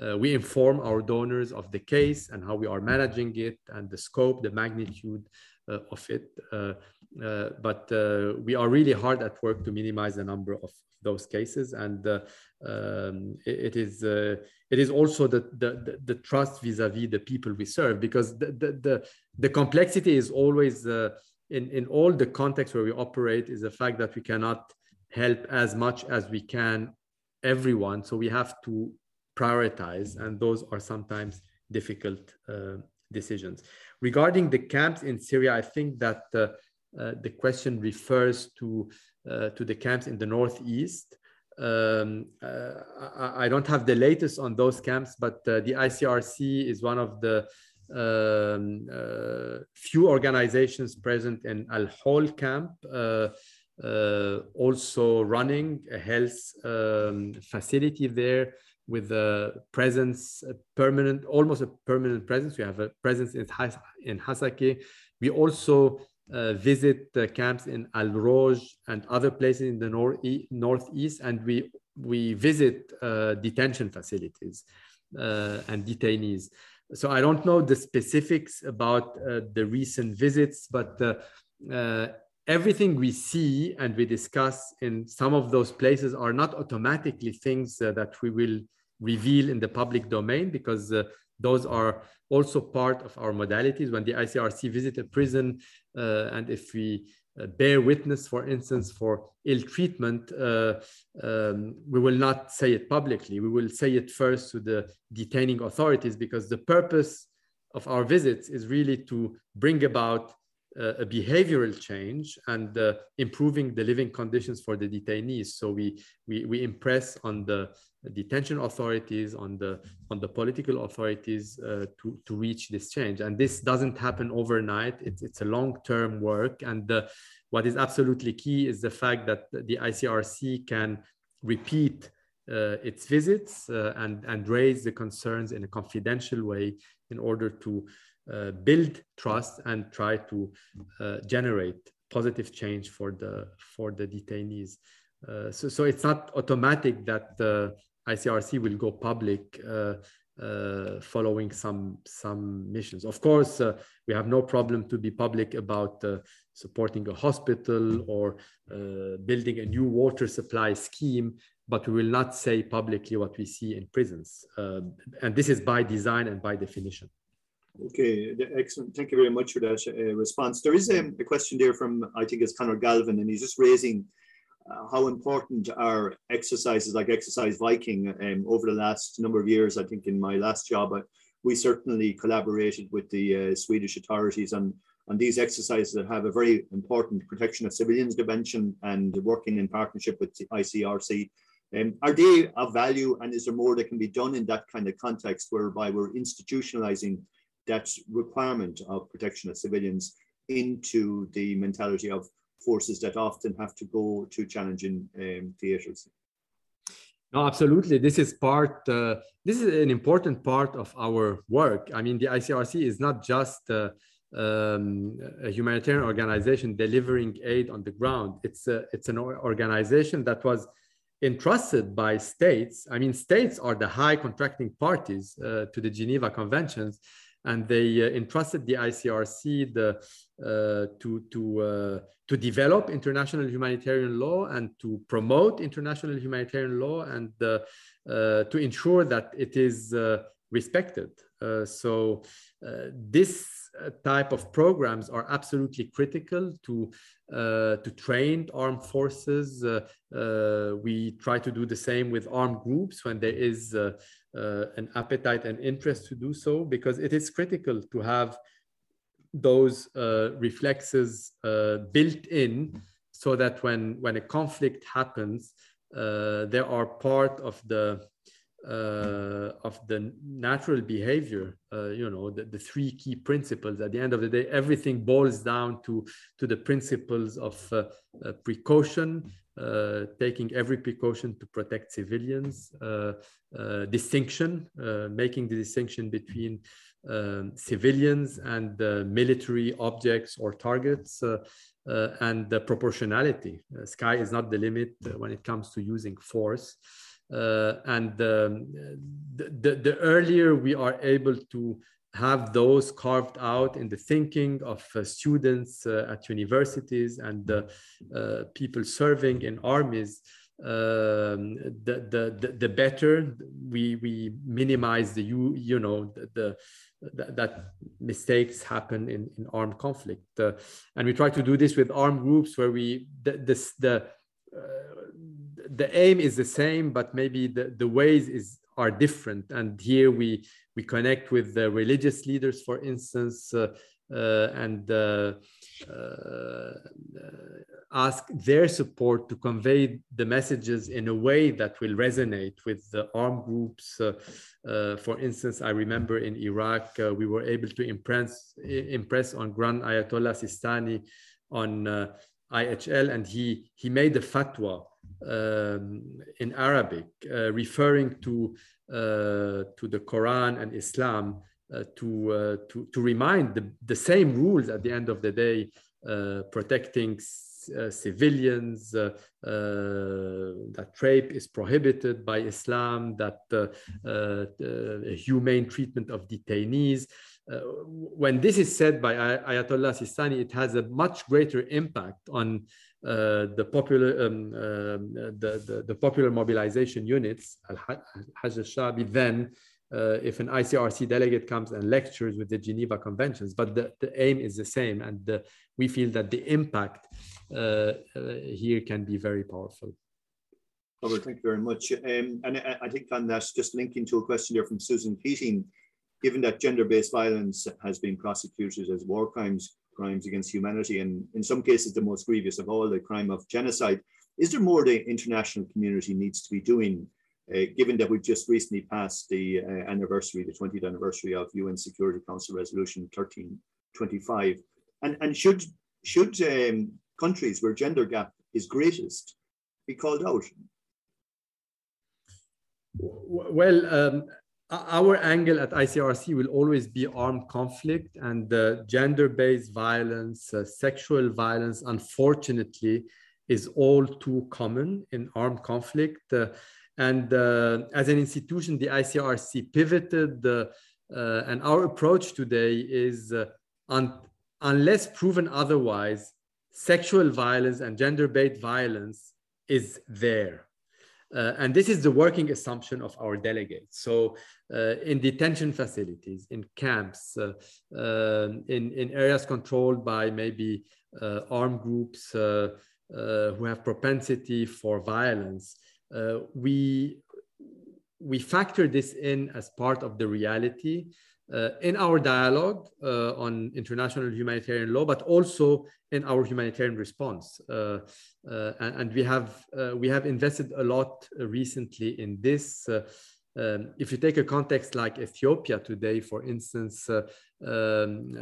uh, we inform our donors of the case and how we are managing it and the scope, the magnitude uh, of it. Uh, uh but uh, we are really hard at work to minimize the number of those cases. And um, it, it is it is also the, the, the trust vis-a-vis -vis the people we serve because the, the, the, the complexity is always in, in all the contexts where we operate is the fact that we cannot help as much as we can everyone. So we have to prioritize, and those are sometimes difficult uh, decisions. Regarding the camps in Syria, I think that uh, uh, the question refers to, uh, to the camps in the northeast. Um, uh, I, I, don't have the latest on those camps, but uh, the ICRC is one of the um, few organizations present in Al Hol camp. also running a health um, facility there with a presence, a permanent, almost a permanent presence. We have a presence in, in Hasake. We also uh, visit the camps in Al Roj and other places in the north northeast, and we we visit uh, detention facilities uh, and detainees. So I don't know the specifics about uh, the recent visits, but uh, uh, everything we see and we discuss in some of those places are not automatically things that we will reveal in the public domain because those are also part of our modalities. When the ICRC visit a prison, uh, and if we uh, bear witness, for instance, for ill treatment, uh, um, we will not say it publicly. We will say it first to the detaining authorities because the purpose of our visits is really to bring about uh, a behavioral change and uh, improving the living conditions for the detainees. So we, we, we impress on the detention authorities, on the, on the political authorities uh, to, to reach this change. And this doesn't happen overnight. It's, it's a long-term work. And the, what is absolutely key is the fact that the ICRC can repeat uh, its visits uh, and, and raise the concerns in a confidential way in order to uh, build trust and try to uh, generate positive change for the for the detainees. Uh, so, so it's not automatic that the ICRC will go public uh, uh, following some some missions. Of course, uh, we have no problem to be public about supporting a hospital or building a new water supply scheme but we will not say publicly what we see in prisons. and this is by design and by definition. Okay, excellent. Thank you very much for that uh, response. There is um, a question there from, I think it's Conor Galvin, and he's just raising uh, how important are exercises like Exercise Viking um, over the last number of years. I think in my last job, I, we certainly collaborated with the uh, Swedish authorities on, on these exercises that have a very important protection of civilians dimension and working in partnership with the ICRC. Um, are they of value and is there more that can be done in that kind of context whereby we're institutionalizing that requirement of protection of civilians into the mentality of forces that often have to go to challenging um, theaters. No, absolutely. This is part. Uh, this is an important part of our work. I mean, the ICRC is not just uh, um, a humanitarian organization delivering aid on the ground. It's a, it's an organization that was entrusted by states. I mean, states are the high contracting parties uh, to the Geneva Conventions, and they uh, entrusted the ICRC the, to, to, uh, to develop international humanitarian law and to promote international humanitarian law and uh, to ensure that it is uh, respected. Uh, so this type of programs are absolutely critical to uh, to train armed forces. Uh, uh, we try to do the same with armed groups when there is uh, an appetite and interest to do so because it is critical to have those uh, reflexes uh, built in so that when when a conflict happens uh, they are part of the uh, of the natural behavior uh, you know the, the three key principles. At the end of the day everything boils down to to the principles of precaution uh, taking every precaution to protect civilians, uh, uh, distinction, making the distinction between um, civilians and military objects or targets, and the proportionality. sky is not the limit when it comes to using force. Uh, and um, the, the, the, earlier we are able to have those carved out in the thinking of uh, students uh, at universities and uh, people serving in armies, um, the, the, the, better we, we minimize the, you, you know, the, the that mistakes happen in, in armed conflict. Uh, and we try to do this with armed groups where we, the, this, the, uh, the aim is the same, but maybe the, the ways is are different. And here we we connect with the religious leaders, for instance, uh, uh, and uh, ask their support to convey the messages in a way that will resonate with the armed groups. Uh, for instance, I remember in Iraq, we were able to impress impress on Grand Ayatollah Sistani on IHL, and he he made a fatwa um, in Arabic, uh, referring to uh, to the Quran and Islam uh, to, uh, to to remind the, the same rules at the end of the day, uh, protecting uh, civilians, uh, uh, that rape is prohibited by Islam, that humane treatment of detainees. when this is said by Ayatollah Sistani, it has a much greater impact on uh, the popular um, uh, the, the, the, popular mobilization units al-Hashd al-Shaabi then uh, if an ICRC delegate comes and lectures with the Geneva Conventions, but the, the aim is the same. And the, we feel that the impact uh, uh, here can be very powerful. Robert, thank you very much. Um, and I, I, think on that, just linking to a question there from Susan Keating, given that gender-based violence has been prosecuted as war crimes, crimes against humanity, and in some cases the most grievous of all, the crime of genocide, is there more the international community needs to be doing uh, given that we've just recently passed the uh, anniversary, the 20th anniversary of UN Security Council Resolution 1325, and, and should, should um, countries where gender gap is greatest be called out? Well, um, our angle at ICRC will always be armed conflict and uh, gender-based violence, uh, sexual violence, unfortunately, is all too common in armed conflict. Uh, and uh, as an institution, the ICRC pivoted, uh, uh, and our approach today is un unless proven otherwise, sexual violence and gender-based violence is there. Uh, and this is the working assumption of our delegates. So, uh, in detention facilities, in camps, uh, um, in, in areas controlled by maybe armed groups who have propensity for violence, uh, we we factor this in as part of the reality uh, in our dialogue uh, on international humanitarian law, but also in our humanitarian response. Uh, uh and, and, we have uh, we have invested a lot recently in this. Um, if you take a context like Ethiopia today, for instance, um,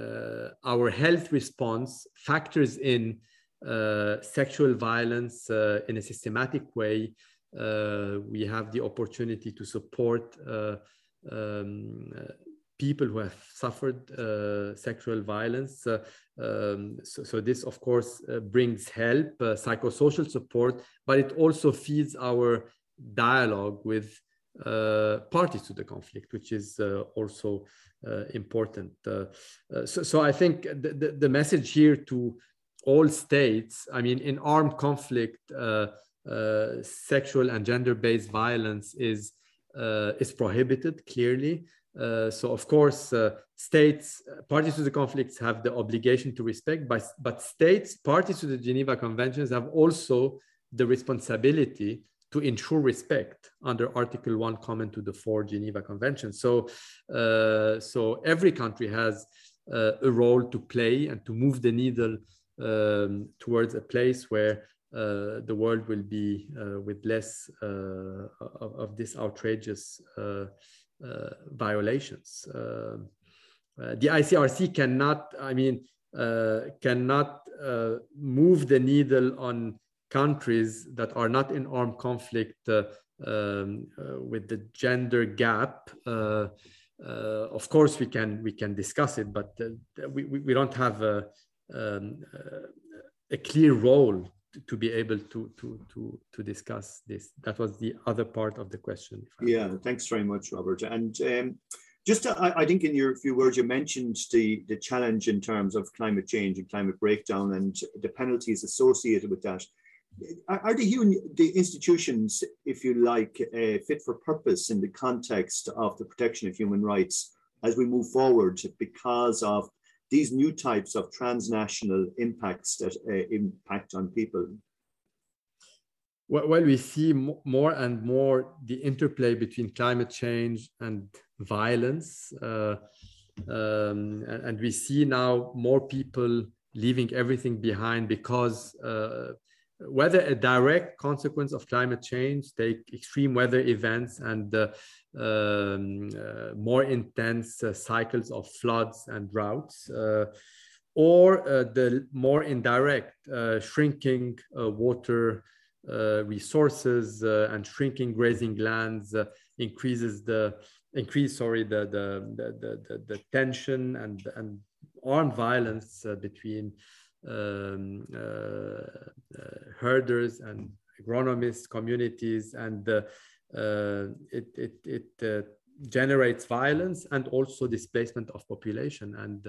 our health response factors in sexual violence in a systematic way uh, we have the opportunity to support uh, um, people who have suffered uh, sexual violence. Uh, um, so, so, this, of course, uh, brings help, uh, psychosocial support, but it also feeds our dialogue with parties to the conflict, which is also important. So, so, I think the, the, the, message here to all states, I mean, in armed conflict, uh, sexual and gender-based violence is uh, is prohibited clearly. Uh, so of course, states parties to the conflicts have the obligation to respect, but, but states parties to the Geneva Conventions have also the responsibility to ensure respect under Article 1 Common to the four Geneva Conventions. So, uh, so every country has uh, a role to play and to move the needle um, towards a place where uh, the world will be uh, with less uh, of, of this outrageous violations. the ICRC cannot, I mean, cannot move the needle on countries that are not in armed conflict um, uh, with the gender gap. Uh, uh, of course, we can we can discuss it, but we, we don't have a, um, a clear role to be able to to to to discuss this. That was the other part of the question. Yeah, thanks very much, Robert. And um, just to, I, I, think in your few words you mentioned the the challenge in terms of climate change and climate breakdown and the penalties associated with that. Are the, the institutions, if you like, uh, fit for purpose in the context of the protection of human rights as we move forward because of these new types of transnational impacts that uh, impact on people? Well, we see more and more the interplay between climate change and violence. Uh, um, and, we see now more people leaving everything behind because uh, whether a direct consequence of climate change, take extreme weather events and uh, um, uh, more intense uh, cycles of floods and droughts, uh, or the more indirect shrinking water resources and shrinking grazing lands increases the increase sorry the the the the, the tension and and armed violence uh, between um, uh, uh, herders and agronomists communities and uh, it it, it generates violence and also displacement of population and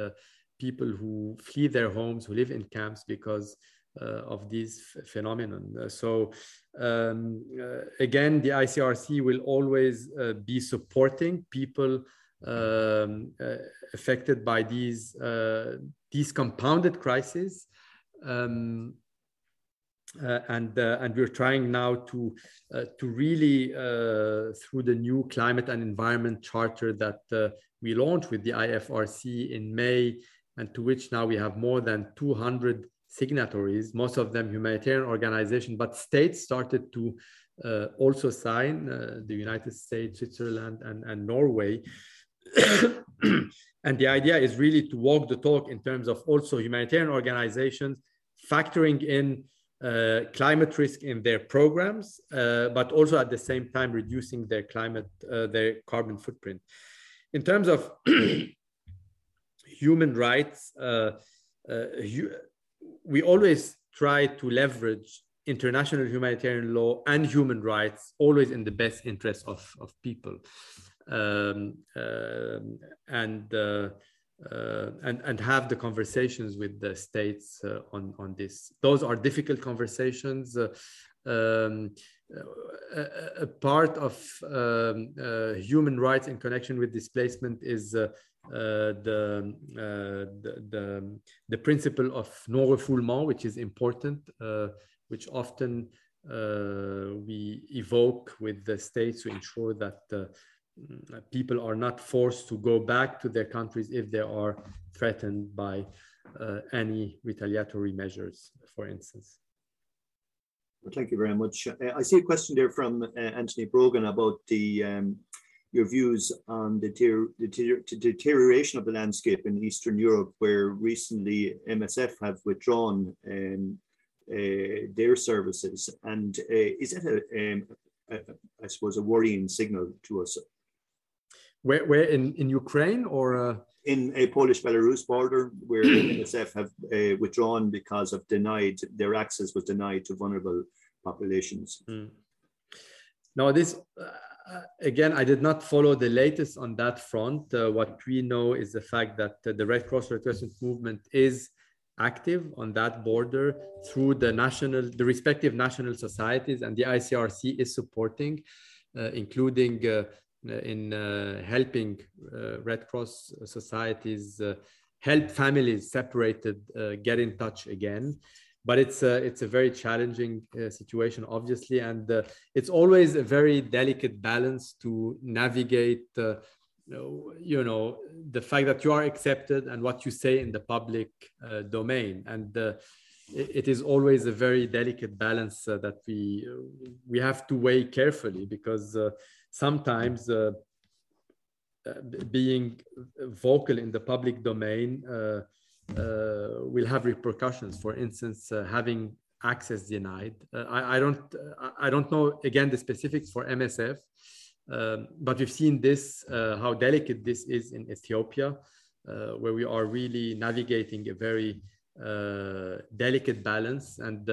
people who flee their homes who live in camps because uh, of this phenomenon. Uh, so um, uh, again, the ICRC will always be supporting people um, affected by these these compounded crises. Um, uh, and uh, and we're trying now to uh, to really through the new climate and environment charter that we launched with the IFRC in May, and to which now we have more than 200 signatories, most of them humanitarian organizations, but states started to uh, also sign, uh, the United States, Switzerland, and, and Norway. and the idea is really to walk the talk in terms of also humanitarian organizations factoring in uh, climate risk in their programs, uh, but also at the same time reducing their climate, uh, their carbon footprint. In terms of human rights, uh, we always try to leverage international humanitarian law and human rights always in the best interest of, of people um, uh, and, uh, uh, and and have the conversations with the states uh, on on this. Those are difficult conversations. Um, a, a, part of um, uh, human rights in connection with displacement is uh, the, uh, the, the, the, principle of non-refoulement, which is important, which often we evoke with the states to ensure that people are not forced to go back to their countries if they are threatened by uh, any retaliatory measures, for instance. Well, thank you very much. Uh, I see a question there from uh, Anthony Brogan about the um, your views on the, the, deterioration of the landscape in Eastern Europe, where recently MSF have withdrawn um, uh, their services. And uh, is that, a, um, I suppose, a worrying signal to us? Where, where in, in Ukraine or? Uh... In a Polish-Belarus border, where MSF have uh, withdrawn because of denied, their access was denied to vulnerable populations. Mm. No, this uh, uh, again, I did not follow the latest on that front. Uh, what we know is the fact that uh, the Red Cross Red Crescent movement is active on that border through the national, the respective national societies, and the ICRC is supporting, uh, including uh, in uh, helping Red Cross societies help families separated get in touch again but it's a, it's a very challenging uh, situation, obviously, and uh, it's always a very delicate balance to navigate. Uh, you know the fact that you are accepted and what you say in the public uh, domain, and uh, it, is always a very delicate balance uh, that we we have to weigh carefully because sometimes being vocal in the public domain uh, will have repercussions. For instance, uh, having access denied. Uh, I, I, don't I don't know again the specifics for MSF, um, but we've seen this how delicate this is in Ethiopia, where we are really navigating a very delicate balance and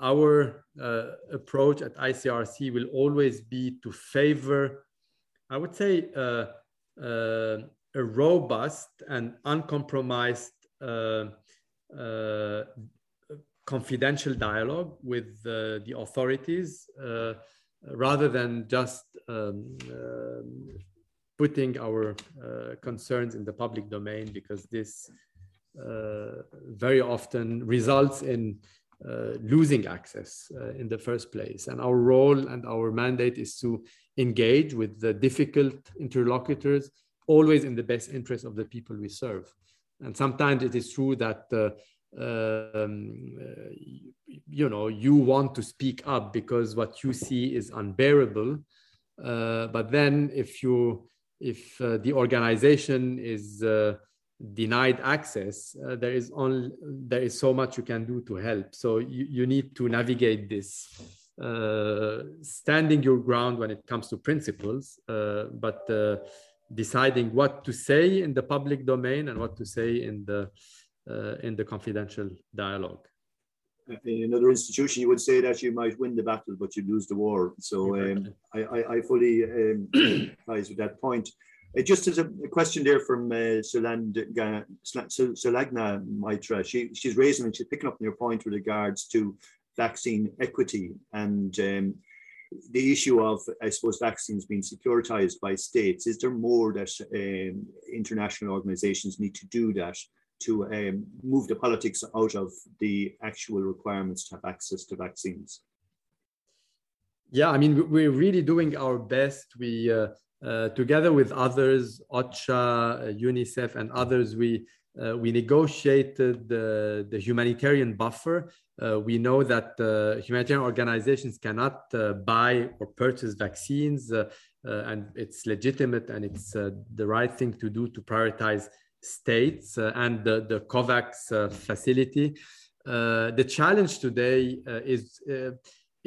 our uh, approach at ICRC will always be to favor, I would say, uh, uh, a robust and uncompromised uh, uh, confidential dialogue with the authorities uh, rather than just um, putting our concerns in the public domain because this very often results in uh, losing access uh, in the first place. And our role and our mandate is to engage with the difficult interlocutors, always in the best interest of the people we serve. And sometimes it is true that, uh, um, uh, you know, you want to speak up because what you see is unbearable. Uh, but then if you, if uh, the organization is uh, denied access, uh, there is only there is so much you can do to help. So you, you need to navigate this, uh, standing your ground when it comes to principles, uh, but uh, deciding what to say in the public domain and what to say in the uh, in the confidential dialogue. In another institution, you would say that you might win the battle, but you lose the war. So um, I, I, I, fully um, with that point. Uh, just as a, question there from uh, Solagna Maitra, she, she's raising and she's picking up on your point with regards to vaccine equity and um, the issue of, I suppose, vaccines being securitized by states. Is there more that um, international organizations need to do that to um, move the politics out of the actual requirements to have access to vaccines? Yeah, I mean, we're really doing our best. We uh, uh, together with others, OCHA, uh, UNICEF, and others, we uh, we negotiated the, the humanitarian buffer. Uh, we know that uh, humanitarian organizations cannot buy or purchase vaccines, and it's legitimate and it's the right thing to do to prioritize states and the, the COVAX facility. the challenge today is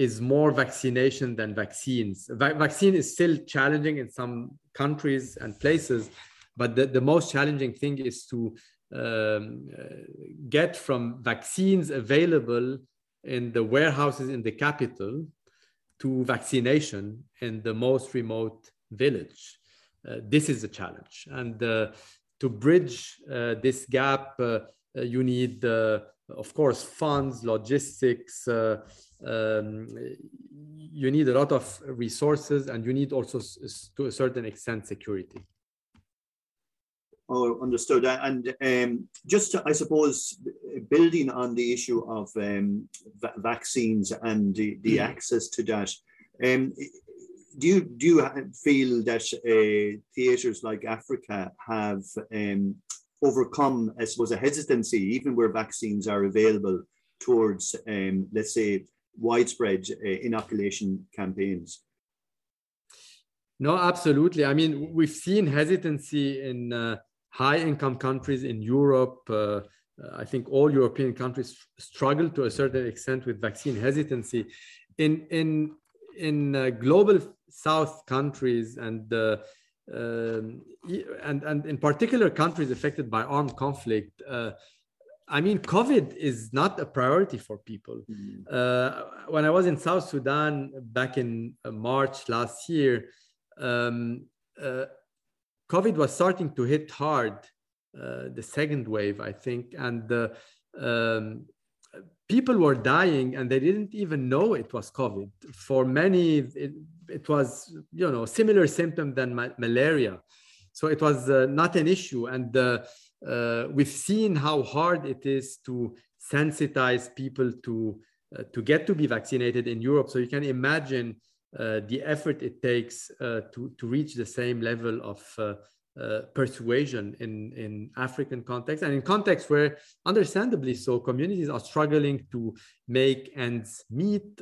is more vaccination than vaccines. Va- vaccine is still challenging in some countries and places, but the, the most challenging thing is to um, uh, get from vaccines available in the warehouses in the capital to vaccination in the most remote village. Uh, this is a challenge. And uh, to bridge uh, this gap, uh, uh, you need, of course, funds, logistics, um, you need a lot of resources and you need also to a certain extent security oh understood and um, just to, i suppose building on the issue of um, vaccines and the, the mm. access to that um, do you do you feel that uh, theaters like africa have um, overcome i suppose a hesitancy even where vaccines are available towards um, let's say widespread uh, inoculation campaigns. No, absolutely. I mean, we've seen hesitancy in uh, high income countries in Europe. Uh, I think all European countries struggle to a certain extent with vaccine hesitancy. In, in, in uh, global South countries and, uh, um, and, and in particular countries affected by armed conflict, uh, I mean, COVID is not a priority for people. Mm-hmm. Uh, when I was in South Sudan back in uh, March last year, um, uh, COVID was starting to hit hard, uh, the second wave, I think, and um, people were dying and they didn't even know it was COVID. For many, it, it was, you know, similar symptom than ma- malaria. So it was uh, not an issue. And uh, uh, we've seen how hard it is to sensitize people to uh, to get to be vaccinated in Europe. So you can imagine uh, the effort it takes uh, to to reach the same level of uh, uh, persuasion in in African context and in contexts where, understandably so, communities are struggling to make ends meet.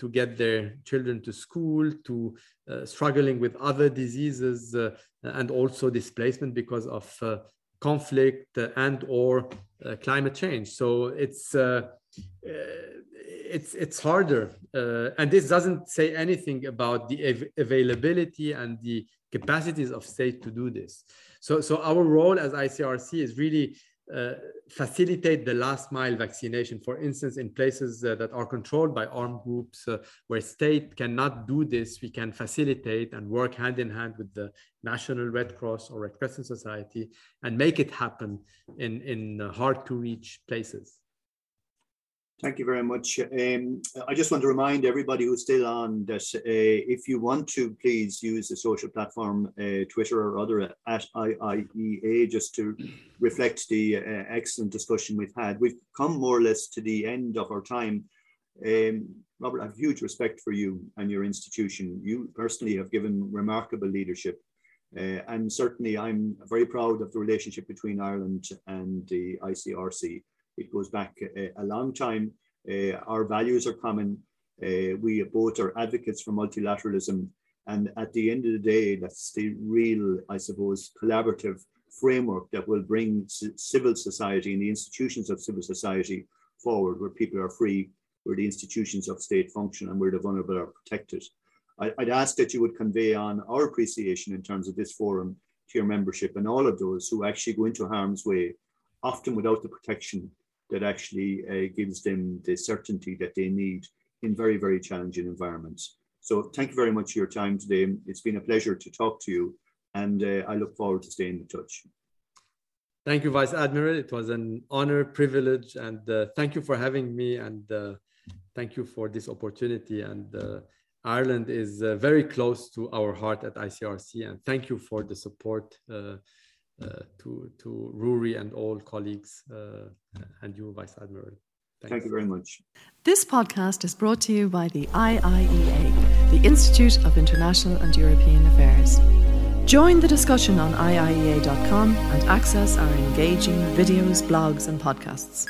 to get their children to school, to struggling with other diseases and also displacement because of uh, conflict and or uh, climate change. So it's uh, it's it's harder, and this doesn't say anything about the av availability and the capacities of state to do this. So so our role as ICRC is really uh, facilitate the last mile vaccination, for instance, in places uh, that are controlled by armed groups uh, where state cannot do this, we can facilitate and work hand in hand with the National Red Cross or Red Crescent Society and make it happen in, in hard to reach places. Thank you very much. Um, I just want to remind everybody who's still on that uh, if you want to, please use the social platform, uh, Twitter or other at IIEA, just to reflect the uh, excellent discussion we've had. We've come more or less to the end of our time. Um, Robert, I have huge respect for you and your institution. You personally have given remarkable leadership. Uh, and certainly, I'm very proud of the relationship between Ireland and the ICRC. It goes back a, a long time. Uh, our values are common. Uh, we both are advocates for multilateralism. And at the end of the day, that's the real, I suppose, collaborative framework that will bring civil society and the institutions of civil society forward, where people are free, where the institutions of state function, and where the vulnerable are protected. I, would ask that you would convey on our appreciation in terms of this forum to your membership and all of those who actually go into harm's way, often without the protection that actually uh, gives them the certainty that they need in very, very challenging environments. So thank you very much for your time today. It's been a pleasure to talk to you and uh, I look forward to staying in touch. Thank you, Vice Admiral. It was an honor, privilege, and uh, thank you for having me and uh, thank you for this opportunity. And uh, Ireland is uh, very close to our heart at ICRC and thank you for the support Uh, to, to Rory and all colleagues uh, and you, Vice Admiral. Thanks. Thank you very much. This podcast is brought to you by the IIEA, the Institute of International and European Affairs. Join the discussion on IIEA.com and access our engaging videos, blogs, and podcasts.